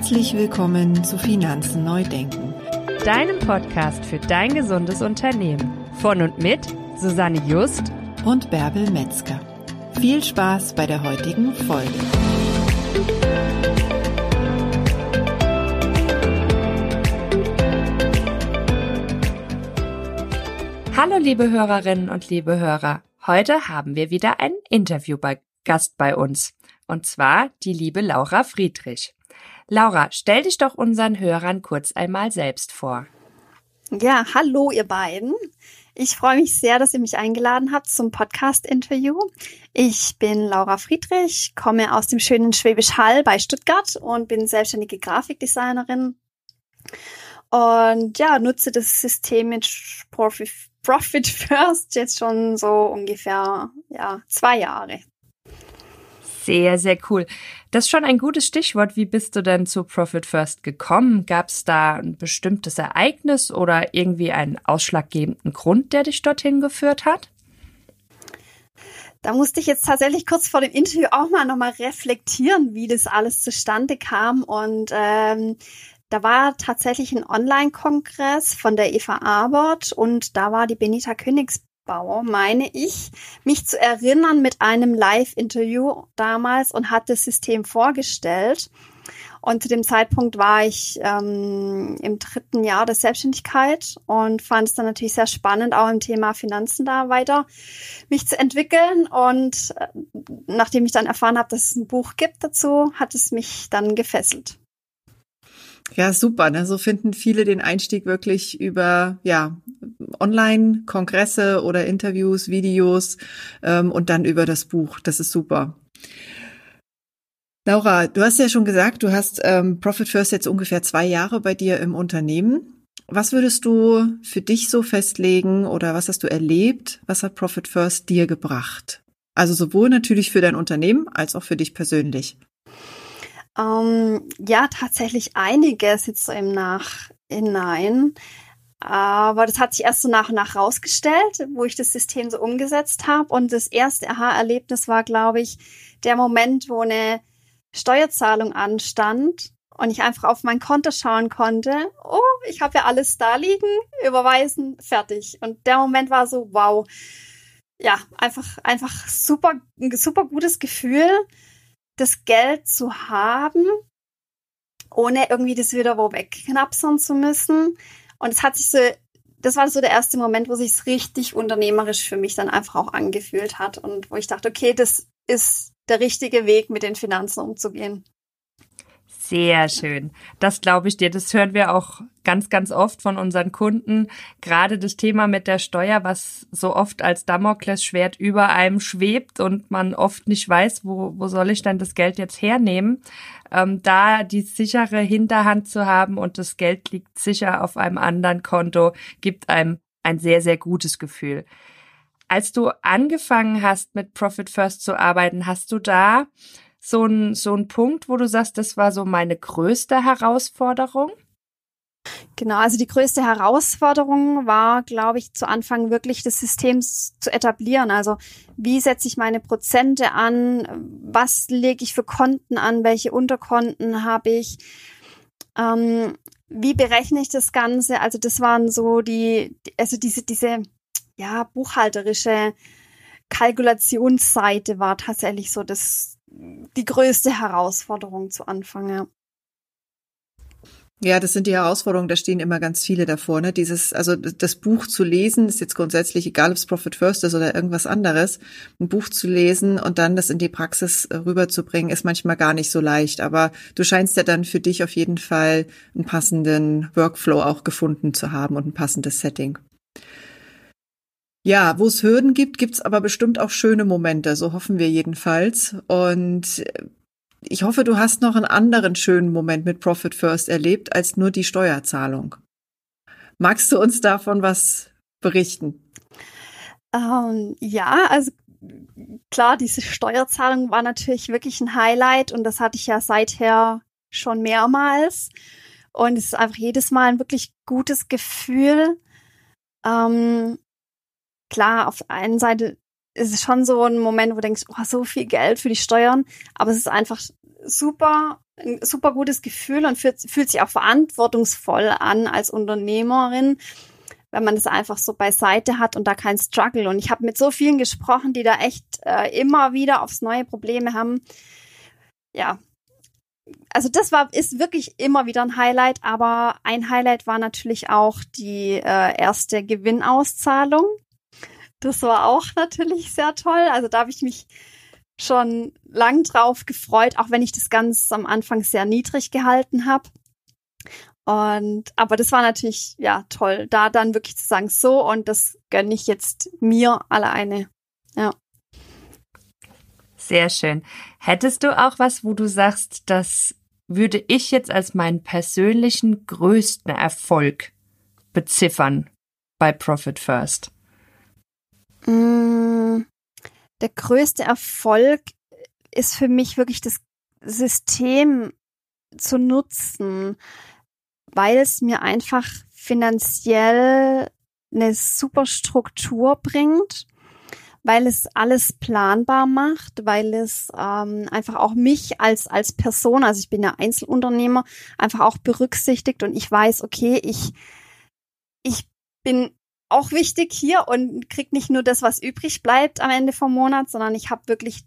Herzlich willkommen zu Finanzen neu denken, deinem Podcast für dein gesundes Unternehmen. Von und mit Susanne Just und Bärbel Metzger. Viel Spaß bei der heutigen Folge. Hallo liebe Hörerinnen und liebe Hörer. Heute haben wir wieder einen Interviewgast bei uns. Und zwar die liebe Laura Friedrich. Laura, stell dich doch unseren Hörern kurz einmal selbst vor. Ja, hallo ihr beiden. Ich freue mich sehr, dass ihr mich eingeladen habt zum Podcast-Interview. Ich bin Laura Friedrich, komme aus dem schönen Schwäbisch Hall bei Stuttgart und bin selbstständige Grafikdesignerin. Und ja, nutze das System mit Profit, First jetzt schon so ungefähr ja, zwei Jahre. Sehr, sehr cool. Das ist schon ein gutes Stichwort. Wie bist du denn zu Profit First gekommen? Gab es da ein bestimmtes Ereignis oder irgendwie einen ausschlaggebenden Grund, der dich dorthin geführt hat? Da musste ich jetzt tatsächlich kurz vor dem Interview auch mal nochmal reflektieren, wie das alles zustande kam. Und ähm, da war tatsächlich ein Online-Kongress von der Eva Abert und da war die Benita Königs Bauer, meine ich, mich zu erinnern mit einem Live-Interview damals und hat das System vorgestellt. Und zu dem Zeitpunkt war ich ähm, im dritten Jahr der Selbstständigkeit und fand es dann natürlich sehr spannend, auch im Thema Finanzen da weiter mich zu entwickeln. Und äh, nachdem ich dann erfahren habe, dass es ein Buch gibt dazu, hat es mich dann gefesselt. Ja, super. Ne? So finden viele den Einstieg wirklich über ja Online-Kongresse oder Interviews, Videos ähm, und dann über das Buch. Das ist super. Laura, du hast ja schon gesagt, du hast ähm, Profit First jetzt ungefähr zwei Jahre bei dir im Unternehmen. Was würdest du für dich so festlegen oder was hast du erlebt? Was hat Profit First dir gebracht? Also sowohl natürlich für dein Unternehmen als auch für dich persönlich. Ähm, ja, tatsächlich einiges jetzt so im Nachhinein. Aber das hat sich erst so nach und nach rausgestellt, wo ich das System so umgesetzt habe. Und das erste Aha-Erlebnis war, glaube ich, der Moment, wo eine Steuerzahlung anstand und ich einfach auf mein Konto schauen konnte. Oh, ich habe ja alles da liegen, überweisen, fertig. Und der Moment war so, wow. Ja, einfach, einfach super, ein super gutes Gefühl das Geld zu haben, ohne irgendwie das wieder wo wegknapsern zu müssen. Und es hat sich so, das war so der erste Moment, wo sich es richtig unternehmerisch für mich dann einfach auch angefühlt hat und wo ich dachte, okay, das ist der richtige Weg, mit den Finanzen umzugehen. Sehr schön. Das glaube ich dir. Das hören wir auch ganz, ganz oft von unseren Kunden. Gerade das Thema mit der Steuer, was so oft als Damoklesschwert über einem schwebt und man oft nicht weiß, wo, wo soll ich denn das Geld jetzt hernehmen. Ähm, da die sichere Hinterhand zu haben und das Geld liegt sicher auf einem anderen Konto, gibt einem ein sehr, sehr gutes Gefühl. Als du angefangen hast, mit Profit First zu arbeiten, hast du da so ein, so ein Punkt, wo du sagst, das war so meine größte Herausforderung? Genau, also die größte Herausforderung war, glaube ich, zu Anfang wirklich das System zu etablieren. Also wie setze ich meine Prozente an? Was lege ich für Konten an? Welche Unterkonten habe ich? Ähm, wie berechne ich das Ganze? Also das waren so die, also diese, diese, ja, buchhalterische Kalkulationsseite war tatsächlich so das, die größte Herausforderung zu Anfang, ja. Ja, das sind die Herausforderungen, da stehen immer ganz viele davor. Ne? Dieses, also das Buch zu lesen, ist jetzt grundsätzlich egal, ob es Profit First ist oder irgendwas anderes, ein Buch zu lesen und dann das in die Praxis rüberzubringen, ist manchmal gar nicht so leicht. Aber du scheinst ja dann für dich auf jeden Fall einen passenden Workflow auch gefunden zu haben und ein passendes Setting. Ja, wo es Hürden gibt, gibt's aber bestimmt auch schöne Momente, so hoffen wir jedenfalls. Und ich hoffe, du hast noch einen anderen schönen Moment mit Profit First erlebt als nur die Steuerzahlung. Magst du uns davon was berichten? Ähm, ja, also klar, diese Steuerzahlung war natürlich wirklich ein Highlight und das hatte ich ja seither schon mehrmals. Und es ist einfach jedes Mal ein wirklich gutes Gefühl. Ähm, klar, auf der einen Seite es ist schon so ein Moment, wo du denkst, oh, so viel Geld für die Steuern, aber es ist einfach super, ein super gutes Gefühl und fühlt, fühlt sich auch verantwortungsvoll an als Unternehmerin, wenn man das einfach so beiseite hat und da kein Struggle. Und ich habe mit so vielen gesprochen, die da echt äh, immer wieder aufs neue Probleme haben. Ja, also das war ist wirklich immer wieder ein Highlight, aber ein Highlight war natürlich auch die äh, erste Gewinnauszahlung. Das war auch natürlich sehr toll. Also da habe ich mich schon lang drauf gefreut, auch wenn ich das ganz am Anfang sehr niedrig gehalten habe. Und aber das war natürlich ja toll, da dann wirklich zu sagen, so und das gönne ich jetzt mir alleine. Ja. Sehr schön. Hättest du auch was, wo du sagst, das würde ich jetzt als meinen persönlichen größten Erfolg beziffern bei Profit First? Mm, der größte Erfolg ist für mich wirklich das System zu nutzen, weil es mir einfach finanziell eine super Struktur bringt, weil es alles planbar macht, weil es ähm, einfach auch mich als als Person, also ich bin ja Einzelunternehmer, einfach auch berücksichtigt und ich weiß, okay, ich ich bin auch wichtig hier und krieg nicht nur das, was übrig bleibt am Ende vom Monat, sondern ich habe wirklich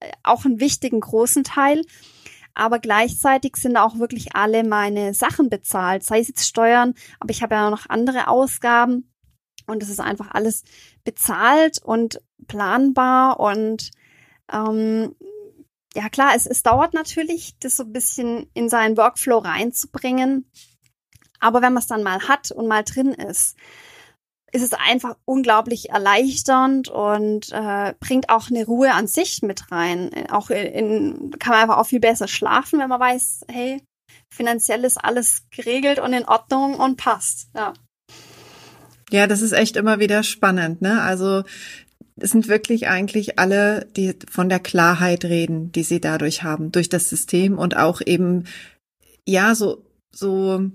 äh, auch einen wichtigen großen Teil. Aber gleichzeitig sind auch wirklich alle meine Sachen bezahlt, sei es jetzt Steuern, aber ich habe ja noch andere Ausgaben und es ist einfach alles bezahlt und planbar und ähm, ja klar, es, es dauert natürlich, das so ein bisschen in seinen Workflow reinzubringen. Aber wenn man es dann mal hat und mal drin ist, ist es einfach unglaublich erleichternd und äh, bringt auch eine Ruhe an sich mit rein. Auch in, kann man einfach auch viel besser schlafen, wenn man weiß, hey, finanziell ist alles geregelt und in Ordnung und passt. Ja. Ja, das ist echt immer wieder spannend, ne? Also es sind wirklich eigentlich alle, die von der Klarheit reden, die sie dadurch haben, durch das System und auch eben, ja, so, so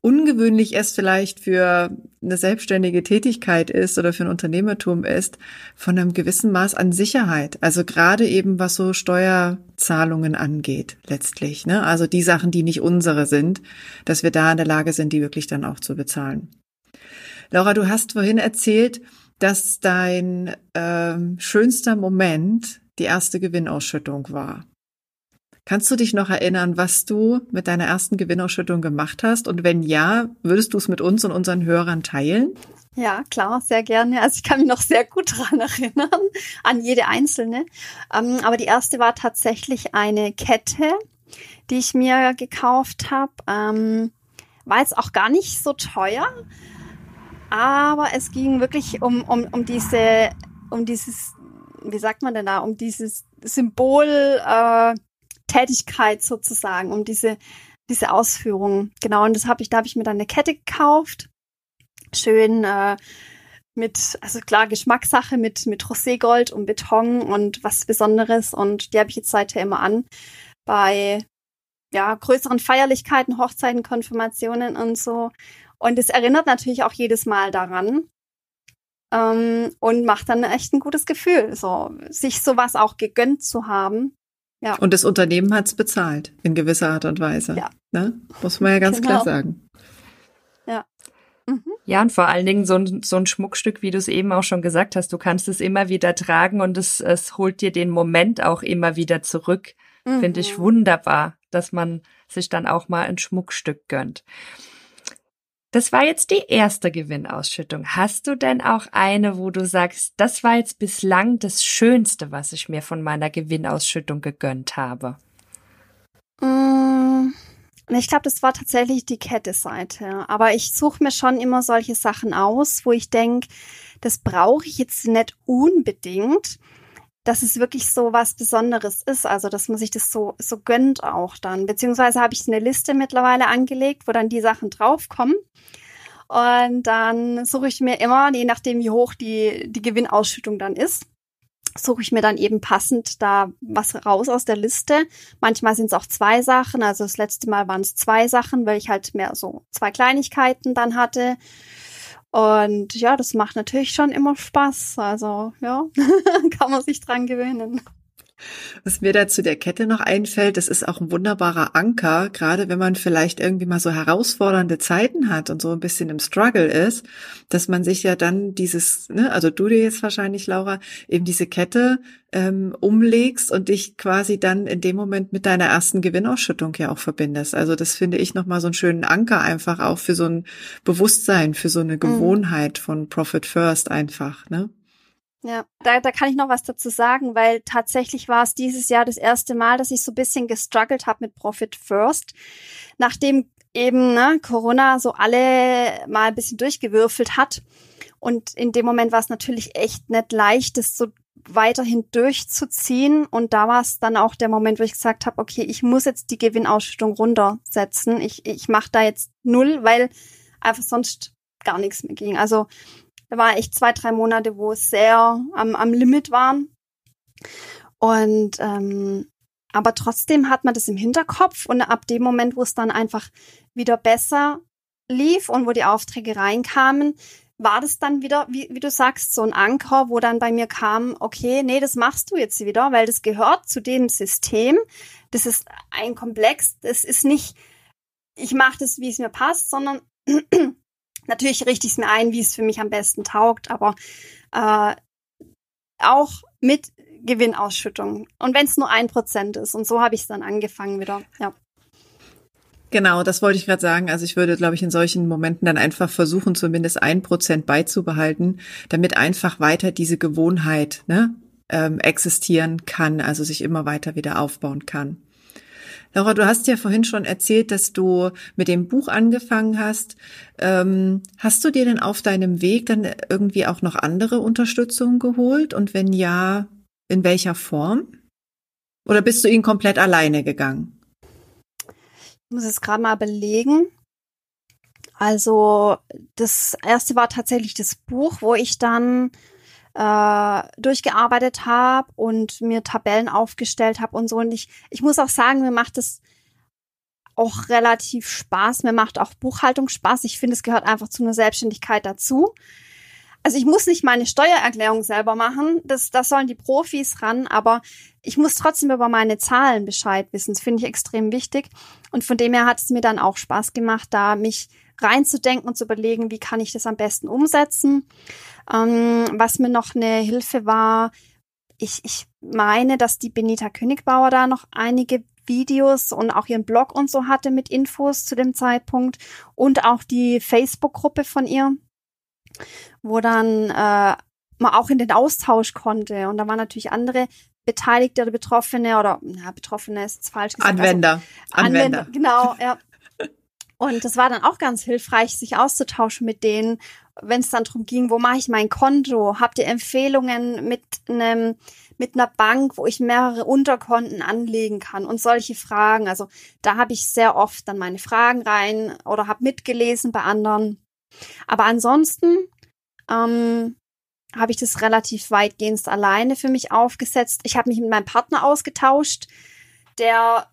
ungewöhnlich es vielleicht für eine selbstständige Tätigkeit ist oder für ein Unternehmertum ist, von einem gewissen Maß an Sicherheit. Also gerade eben was so Steuerzahlungen angeht, letztlich. Ne? Also die Sachen, die nicht unsere sind, dass wir da in der Lage sind, die wirklich dann auch zu bezahlen. Laura, du hast vorhin erzählt, dass dein ähm, schönster Moment die erste Gewinnausschüttung war. Kannst du dich noch erinnern, was du mit deiner ersten Gewinnausschüttung gemacht hast? Und wenn ja, würdest du es mit uns und unseren Hörern teilen? Ja, klar, sehr gerne. Also ich kann mich noch sehr gut dran erinnern, an jede einzelne. Ähm, aber die erste war tatsächlich eine Kette, die ich mir gekauft habe. Ähm, war jetzt auch gar nicht so teuer, aber es ging wirklich um, um, um diese, um dieses, wie sagt man denn da, um dieses Symbol äh, Tätigkeit sozusagen, um diese, diese Ausführung. Genau, und das habe ich, da habe ich mir dann eine Kette gekauft. Schön äh, mit, also klar, Geschmackssache mit, mit Roségold und Beton und was Besonderes. Und die habe ich jetzt seither immer an. Bei ja, größeren Feierlichkeiten, Hochzeiten, Konfirmationen und so. Und es erinnert natürlich auch jedes Mal daran. Ähm, und macht dann echt ein gutes Gefühl, so sich sowas auch gegönnt zu haben. Ja. Und das Unternehmen hat's bezahlt, in gewisser Art und Weise. Ja. Ne? Muss man ja ganz genau. klar sagen. Ja. Mhm. Ja, und vor allen Dingen so ein, so ein Schmuckstück, wie du es eben auch schon gesagt hast, du kannst es immer wieder tragen und es, es holt dir den Moment auch immer wieder zurück. Mhm. Finde ich wunderbar, dass man sich dann auch mal ein Schmuckstück gönnt. Das war jetzt die erste Gewinnausschüttung. Hast du denn auch eine, wo du sagst, das war jetzt bislang das Schönste, was ich mir von meiner Gewinnausschüttung gegönnt habe? Mm, ich glaube, das war tatsächlich die Kette-Seite. Aber ich suche mir schon immer solche Sachen aus, wo ich denke, das brauche ich jetzt nicht unbedingt dass es wirklich so was Besonderes ist, also dass man sich das so, so gönnt auch dann. Beziehungsweise habe ich eine Liste mittlerweile angelegt, wo dann die Sachen draufkommen. Und dann suche ich mir immer, je nachdem wie hoch die, die Gewinnausschüttung dann ist, suche ich mir dann eben passend da was raus aus der Liste. Manchmal sind es auch zwei Sachen. Also das letzte Mal waren es zwei Sachen, weil ich halt mehr so zwei Kleinigkeiten dann hatte. Und ja, das macht natürlich schon immer Spaß. Also ja, kann man sich dran gewöhnen. Was mir da zu der Kette noch einfällt, das ist auch ein wunderbarer Anker, gerade wenn man vielleicht irgendwie mal so herausfordernde Zeiten hat und so ein bisschen im Struggle ist, dass man sich ja dann dieses, ne, also du dir jetzt wahrscheinlich, Laura, eben diese Kette ähm, umlegst und dich quasi dann in dem Moment mit deiner ersten Gewinnausschüttung ja auch verbindest. Also das finde ich nochmal so einen schönen Anker einfach auch für so ein Bewusstsein, für so eine mhm. Gewohnheit von Profit First einfach, ne? Ja, da, da kann ich noch was dazu sagen, weil tatsächlich war es dieses Jahr das erste Mal, dass ich so ein bisschen gestruggelt habe mit Profit First. Nachdem eben ne, Corona so alle mal ein bisschen durchgewürfelt hat. Und in dem Moment war es natürlich echt nicht leicht, das so weiterhin durchzuziehen. Und da war es dann auch der Moment, wo ich gesagt habe, okay, ich muss jetzt die Gewinnausschüttung runtersetzen. Ich, ich mache da jetzt null, weil einfach sonst gar nichts mehr ging. Also da war echt zwei, drei Monate, wo es sehr am, am Limit waren. Und ähm, aber trotzdem hat man das im Hinterkopf und ab dem Moment, wo es dann einfach wieder besser lief und wo die Aufträge reinkamen, war das dann wieder, wie, wie du sagst, so ein Anker, wo dann bei mir kam, okay, nee, das machst du jetzt wieder, weil das gehört zu dem System. Das ist ein Komplex, das ist nicht, ich mache das, wie es mir passt, sondern Natürlich richte ich es mir ein, wie es für mich am besten taugt, aber äh, auch mit Gewinnausschüttung. Und wenn es nur ein Prozent ist. Und so habe ich es dann angefangen wieder. Ja. Genau, das wollte ich gerade sagen. Also ich würde, glaube ich, in solchen Momenten dann einfach versuchen, zumindest ein Prozent beizubehalten, damit einfach weiter diese Gewohnheit ne, ähm, existieren kann, also sich immer weiter wieder aufbauen kann. Laura, du hast ja vorhin schon erzählt, dass du mit dem Buch angefangen hast. Ähm, hast du dir denn auf deinem Weg dann irgendwie auch noch andere Unterstützung geholt? Und wenn ja, in welcher Form? Oder bist du ihn komplett alleine gegangen? Ich muss es gerade mal belegen. Also das erste war tatsächlich das Buch, wo ich dann äh, durchgearbeitet habe und mir Tabellen aufgestellt habe und so. Und ich, ich muss auch sagen, mir macht es auch relativ Spaß. Mir macht auch Buchhaltung Spaß. Ich finde, es gehört einfach zu einer Selbstständigkeit dazu. Also ich muss nicht meine Steuererklärung selber machen. Das, das sollen die Profis ran, aber ich muss trotzdem über meine Zahlen Bescheid wissen. Das finde ich extrem wichtig. Und von dem her hat es mir dann auch Spaß gemacht, da mich reinzudenken und zu überlegen, wie kann ich das am besten umsetzen. Ähm, was mir noch eine Hilfe war, ich, ich meine, dass die Benita Königbauer da noch einige Videos und auch ihren Blog und so hatte mit Infos zu dem Zeitpunkt und auch die Facebook-Gruppe von ihr, wo dann äh, man auch in den Austausch konnte. Und da waren natürlich andere Beteiligte oder Betroffene oder ja, Betroffene ist falsch gesagt. Anwender. Also, Anwender. Anwender. Genau, ja. Und das war dann auch ganz hilfreich, sich auszutauschen mit denen, wenn es dann darum ging, wo mache ich mein Konto? Habt ihr Empfehlungen mit einem mit einer Bank, wo ich mehrere Unterkonten anlegen kann und solche Fragen. Also da habe ich sehr oft dann meine Fragen rein oder habe mitgelesen bei anderen. Aber ansonsten ähm, habe ich das relativ weitgehend alleine für mich aufgesetzt. Ich habe mich mit meinem Partner ausgetauscht, der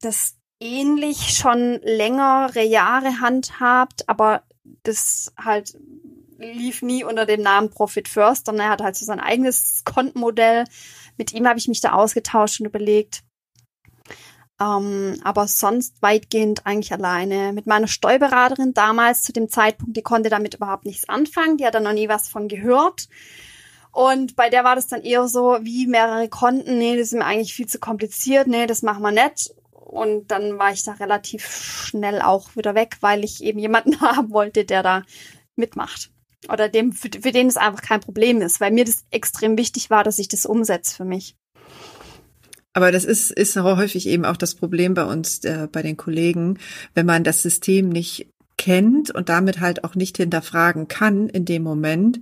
das ähnlich schon längere Jahre handhabt, aber das halt lief nie unter dem Namen Profit First, sondern er hat halt so sein eigenes Kontenmodell. Mit ihm habe ich mich da ausgetauscht und überlegt. Ähm, aber sonst weitgehend eigentlich alleine. Mit meiner Steuerberaterin damals zu dem Zeitpunkt, die konnte damit überhaupt nichts anfangen. Die hat da noch nie was von gehört. Und bei der war das dann eher so, wie mehrere Konten. Nee, das ist mir eigentlich viel zu kompliziert. Nee, das machen wir nicht. Und dann war ich da relativ schnell auch wieder weg, weil ich eben jemanden haben wollte, der da mitmacht. Oder dem, für, für den es einfach kein Problem ist, weil mir das extrem wichtig war, dass ich das umsetze für mich. Aber das ist, ist häufig eben auch das Problem bei uns, äh, bei den Kollegen, wenn man das System nicht kennt und damit halt auch nicht hinterfragen kann in dem Moment,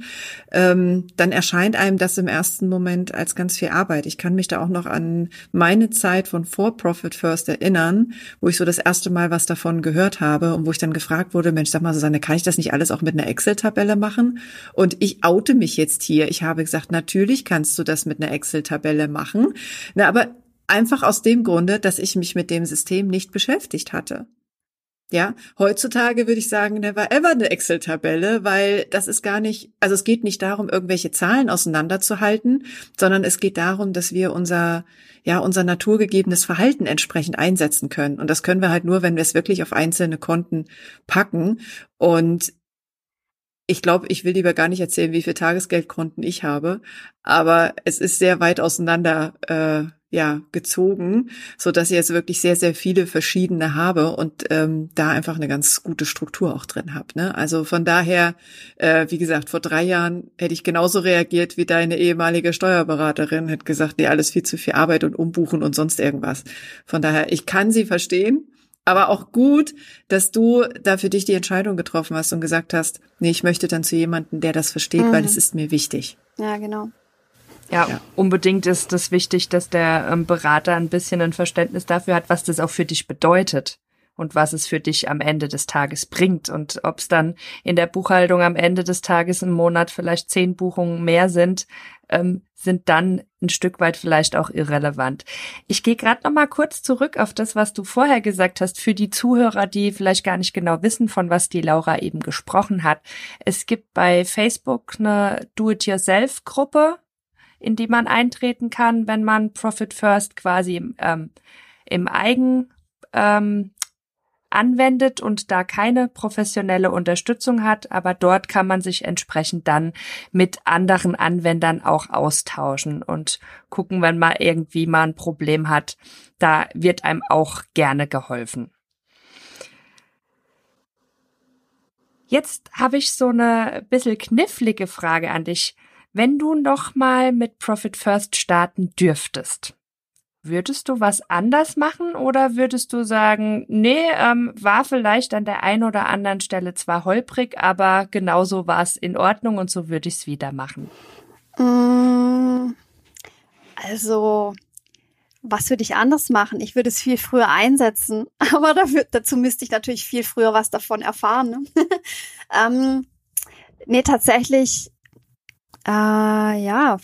ähm, dann erscheint einem das im ersten Moment als ganz viel Arbeit. Ich kann mich da auch noch an meine Zeit von For Profit First erinnern, wo ich so das erste Mal was davon gehört habe und wo ich dann gefragt wurde, Mensch, sag mal, Susanne, kann ich das nicht alles auch mit einer Excel-Tabelle machen? Und ich oute mich jetzt hier. Ich habe gesagt, natürlich kannst du das mit einer Excel-Tabelle machen. Na, aber einfach aus dem Grunde, dass ich mich mit dem System nicht beschäftigt hatte. Ja, heutzutage würde ich sagen, never ever eine Excel-Tabelle, weil das ist gar nicht, also es geht nicht darum, irgendwelche Zahlen auseinanderzuhalten, sondern es geht darum, dass wir unser, ja, unser naturgegebenes Verhalten entsprechend einsetzen können. Und das können wir halt nur, wenn wir es wirklich auf einzelne Konten packen. Und ich glaube, ich will lieber gar nicht erzählen, wie viele Tagesgeldkonten ich habe, aber es ist sehr weit auseinander äh, ja gezogen, so dass ich jetzt wirklich sehr sehr viele verschiedene habe und ähm, da einfach eine ganz gute Struktur auch drin habe. Ne? Also von daher, äh, wie gesagt, vor drei Jahren hätte ich genauso reagiert wie deine ehemalige Steuerberaterin, hätte gesagt, nee, alles viel zu viel Arbeit und umbuchen und sonst irgendwas. Von daher, ich kann sie verstehen aber auch gut, dass du da für dich die Entscheidung getroffen hast und gesagt hast, nee, ich möchte dann zu jemandem, der das versteht, mhm. weil es ist mir wichtig. Ja, genau. Ja, unbedingt ist das wichtig, dass der ähm, Berater ein bisschen ein Verständnis dafür hat, was das auch für dich bedeutet und was es für dich am Ende des Tages bringt und ob es dann in der Buchhaltung am Ende des Tages im Monat vielleicht zehn Buchungen mehr sind, ähm, sind dann ein Stück weit vielleicht auch irrelevant. Ich gehe gerade noch mal kurz zurück auf das, was du vorher gesagt hast, für die Zuhörer, die vielleicht gar nicht genau wissen, von was die Laura eben gesprochen hat. Es gibt bei Facebook eine Do-it-yourself-Gruppe, in die man eintreten kann, wenn man Profit First quasi im, ähm, im Eigen ähm, anwendet und da keine professionelle Unterstützung hat, aber dort kann man sich entsprechend dann mit anderen Anwendern auch austauschen und gucken, wenn man irgendwie mal ein Problem hat. Da wird einem auch gerne geholfen. Jetzt habe ich so eine bisschen knifflige Frage an dich. Wenn du noch mal mit Profit First starten dürftest, Würdest du was anders machen oder würdest du sagen, nee, ähm, war vielleicht an der einen oder anderen Stelle zwar holprig, aber genauso war es in Ordnung und so würde ich es wieder machen? Mm, also, was würde ich anders machen? Ich würde es viel früher einsetzen, aber dafür, dazu müsste ich natürlich viel früher was davon erfahren. Ne? ähm, nee, tatsächlich, äh, ja,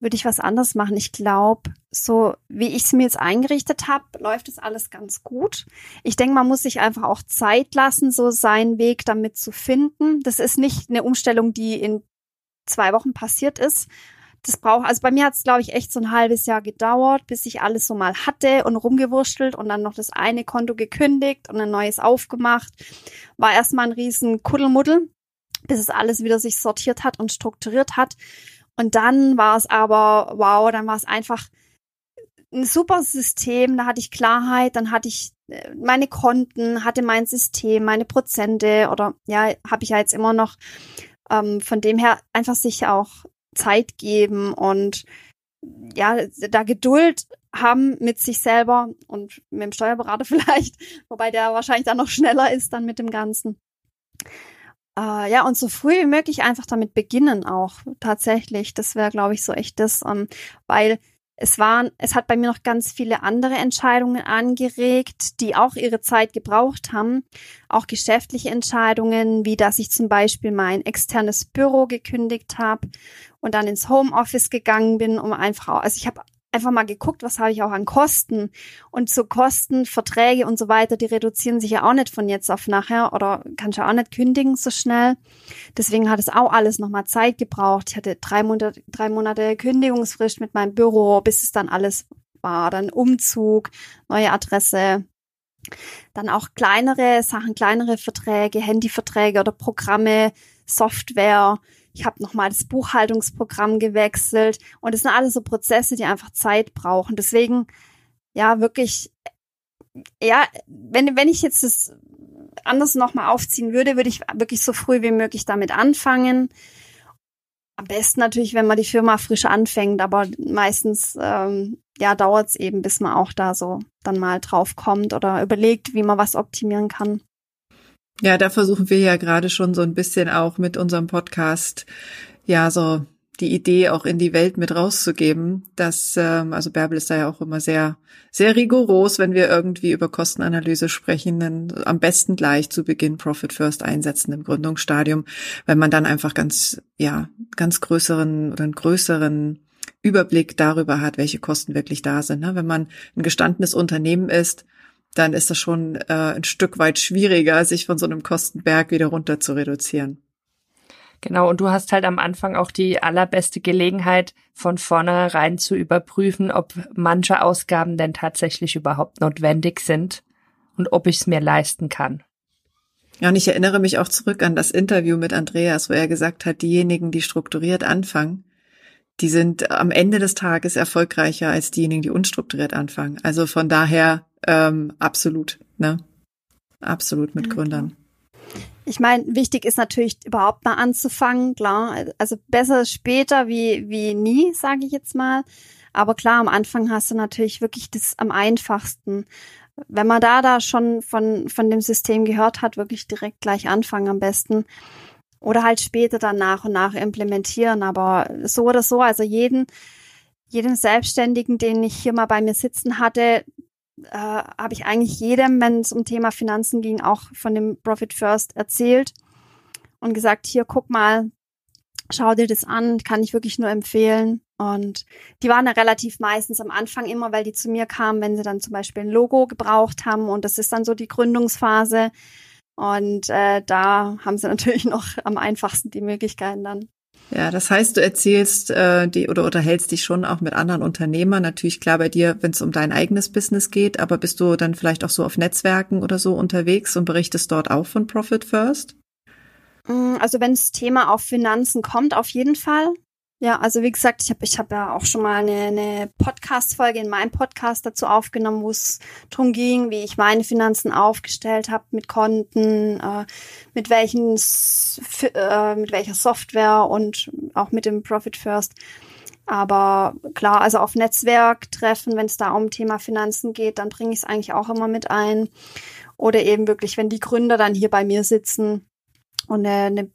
würde ich was anders machen. Ich glaube, so wie ich es mir jetzt eingerichtet habe, läuft es alles ganz gut. Ich denke, man muss sich einfach auch Zeit lassen, so seinen Weg damit zu finden. Das ist nicht eine Umstellung, die in zwei Wochen passiert ist. Das braucht, also bei mir hat es, glaube ich, echt so ein halbes Jahr gedauert, bis ich alles so mal hatte und rumgewurschtelt und dann noch das eine Konto gekündigt und ein neues aufgemacht. War erstmal ein riesen Kuddelmuddel, bis es alles wieder sich sortiert hat und strukturiert hat. Und dann war es aber, wow, dann war es einfach ein super System, da hatte ich Klarheit, dann hatte ich äh, meine Konten, hatte mein System, meine Prozente oder ja, habe ich ja jetzt immer noch. Ähm, von dem her einfach sich auch Zeit geben und ja, da Geduld haben mit sich selber und mit dem Steuerberater vielleicht, wobei der wahrscheinlich dann noch schneller ist dann mit dem Ganzen. Äh, ja, und so früh wie möglich einfach damit beginnen auch tatsächlich. Das wäre, glaube ich, so echt das, ähm, weil es waren, es hat bei mir noch ganz viele andere Entscheidungen angeregt, die auch ihre Zeit gebraucht haben. Auch geschäftliche Entscheidungen, wie dass ich zum Beispiel mein externes Büro gekündigt habe und dann ins Homeoffice gegangen bin, um einfach, also ich habe einfach mal geguckt, was habe ich auch an Kosten. Und so Kosten, Verträge und so weiter, die reduzieren sich ja auch nicht von jetzt auf nachher oder kannst ja auch nicht kündigen so schnell. Deswegen hat es auch alles nochmal Zeit gebraucht. Ich hatte drei Monate, drei Monate Kündigungsfrist mit meinem Büro, bis es dann alles war. Dann Umzug, neue Adresse. Dann auch kleinere Sachen, kleinere Verträge, Handyverträge oder Programme, Software ich habe nochmal das Buchhaltungsprogramm gewechselt und es sind alles so Prozesse, die einfach Zeit brauchen. Deswegen, ja, wirklich, ja, wenn, wenn ich jetzt das anders nochmal aufziehen würde, würde ich wirklich so früh wie möglich damit anfangen. Am besten natürlich, wenn man die Firma frisch anfängt, aber meistens ähm, ja dauert es eben, bis man auch da so dann mal drauf kommt oder überlegt, wie man was optimieren kann. Ja, da versuchen wir ja gerade schon so ein bisschen auch mit unserem Podcast, ja, so die Idee auch in die Welt mit rauszugeben, dass, ähm, also Bärbel ist da ja auch immer sehr, sehr rigoros, wenn wir irgendwie über Kostenanalyse sprechen, dann am besten gleich zu Beginn Profit First einsetzen im Gründungsstadium, weil man dann einfach ganz, ja, ganz größeren oder einen größeren Überblick darüber hat, welche Kosten wirklich da sind. Ne? Wenn man ein gestandenes Unternehmen ist, dann ist das schon äh, ein Stück weit schwieriger, sich von so einem Kostenberg wieder runter zu reduzieren. Genau, und du hast halt am Anfang auch die allerbeste Gelegenheit, von vornherein zu überprüfen, ob manche Ausgaben denn tatsächlich überhaupt notwendig sind und ob ich es mir leisten kann. Ja, und ich erinnere mich auch zurück an das Interview mit Andreas, wo er gesagt hat, diejenigen, die strukturiert anfangen, die sind am Ende des Tages erfolgreicher als diejenigen, die unstrukturiert anfangen. Also von daher ähm, absolut, ne? Absolut mit Gründern. Ich meine, wichtig ist natürlich überhaupt mal anzufangen, klar. Also besser später wie, wie nie, sage ich jetzt mal. Aber klar, am Anfang hast du natürlich wirklich das am einfachsten. Wenn man da da schon von, von dem System gehört hat, wirklich direkt gleich anfangen am besten. Oder halt später dann nach und nach implementieren. Aber so oder so, also jeden, jeden Selbstständigen, den ich hier mal bei mir sitzen hatte, äh, habe ich eigentlich jedem, wenn es um Thema Finanzen ging, auch von dem Profit First erzählt und gesagt, hier guck mal, schau dir das an, kann ich wirklich nur empfehlen. Und die waren ja relativ meistens am Anfang immer, weil die zu mir kamen, wenn sie dann zum Beispiel ein Logo gebraucht haben und das ist dann so die Gründungsphase. Und äh, da haben sie natürlich noch am einfachsten die Möglichkeiten dann. Ja, das heißt, du erzählst äh, die oder unterhältst dich schon auch mit anderen Unternehmern. Natürlich klar bei dir, wenn es um dein eigenes Business geht, aber bist du dann vielleicht auch so auf Netzwerken oder so unterwegs und berichtest dort auch von Profit First? Mm, also wenn das Thema auf Finanzen kommt, auf jeden Fall. Ja, also wie gesagt, ich habe ich hab ja auch schon mal eine, eine Podcast-Folge in meinem Podcast dazu aufgenommen, wo es darum ging, wie ich meine Finanzen aufgestellt habe mit Konten, äh, mit welchen äh, mit welcher Software und auch mit dem Profit First. Aber klar, also auf Netzwerktreffen, wenn es da um Thema Finanzen geht, dann bringe ich es eigentlich auch immer mit ein. Oder eben wirklich, wenn die Gründer dann hier bei mir sitzen und eine, eine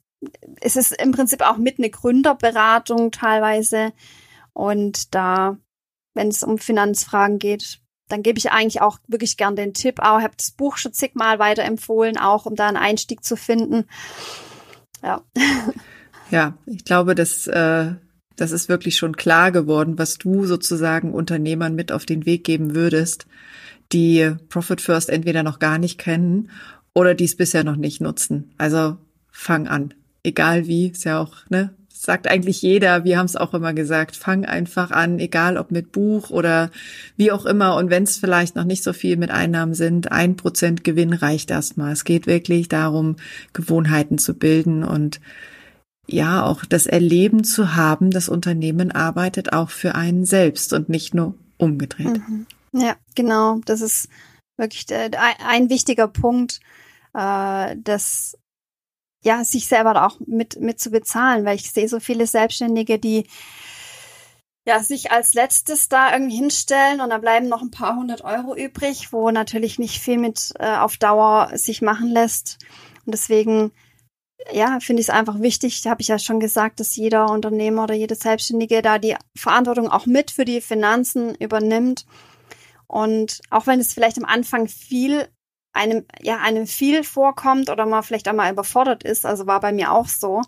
es ist im Prinzip auch mit eine Gründerberatung teilweise. Und da, wenn es um Finanzfragen geht, dann gebe ich eigentlich auch wirklich gern den Tipp. Auch habe das Buch schon zigmal weiterempfohlen, auch um da einen Einstieg zu finden. Ja. Ja, ich glaube, dass äh, das ist wirklich schon klar geworden, was du sozusagen Unternehmern mit auf den Weg geben würdest, die Profit First entweder noch gar nicht kennen oder die es bisher noch nicht nutzen. Also fang an egal wie, ist ja auch, ne, sagt eigentlich jeder, wir haben es auch immer gesagt, fang einfach an, egal ob mit Buch oder wie auch immer. Und wenn es vielleicht noch nicht so viel mit Einnahmen sind, ein Prozent Gewinn reicht erstmal. Es geht wirklich darum, Gewohnheiten zu bilden und ja, auch das Erleben zu haben, das Unternehmen arbeitet auch für einen selbst und nicht nur umgedreht. Mhm. Ja, genau. Das ist wirklich ein wichtiger Punkt, äh, dass ja, sich selber auch mit, mit zu bezahlen, weil ich sehe so viele Selbstständige, die ja, sich als letztes da irgendwie hinstellen und da bleiben noch ein paar hundert Euro übrig, wo natürlich nicht viel mit äh, auf Dauer sich machen lässt. Und deswegen, ja, finde ich es einfach wichtig, habe ich ja schon gesagt, dass jeder Unternehmer oder jede Selbstständige da die Verantwortung auch mit für die Finanzen übernimmt. Und auch wenn es vielleicht am Anfang viel einem, ja, einem viel vorkommt oder man vielleicht einmal überfordert ist, also war bei mir auch so,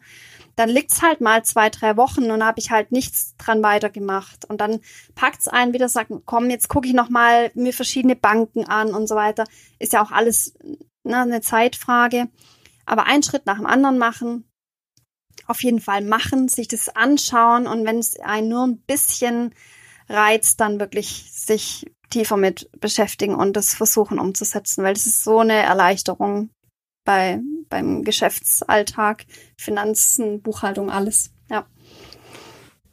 dann liegt's halt mal zwei, drei Wochen und habe ich halt nichts dran weitergemacht. Und dann packt's einen wieder, sagt, komm, jetzt gucke ich nochmal mir verschiedene Banken an und so weiter. Ist ja auch alles ne, eine Zeitfrage. Aber einen Schritt nach dem anderen machen, auf jeden Fall machen, sich das anschauen und wenn es einen nur ein bisschen reizt, dann wirklich sich tiefer mit beschäftigen und das versuchen umzusetzen, weil das ist so eine Erleichterung bei, beim Geschäftsalltag, Finanzen, Buchhaltung, alles. Ja.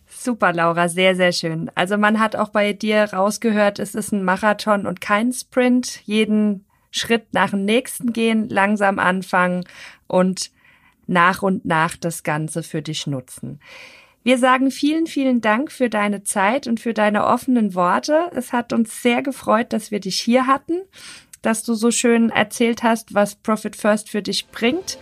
Super, Laura, sehr, sehr schön. Also man hat auch bei dir rausgehört, es ist ein Marathon und kein Sprint. Jeden Schritt nach dem nächsten gehen, langsam anfangen und nach und nach das Ganze für dich nutzen. Wir sagen vielen, vielen Dank für deine Zeit und für deine offenen Worte. Es hat uns sehr gefreut, dass wir dich hier hatten, dass du so schön erzählt hast, was Profit First für dich bringt.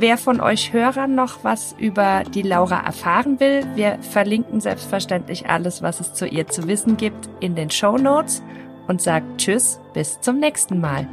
Wer von euch Hörern noch was über die Laura erfahren will, wir verlinken selbstverständlich alles, was es zu ihr zu wissen gibt, in den Show Notes und sagt Tschüss, bis zum nächsten Mal.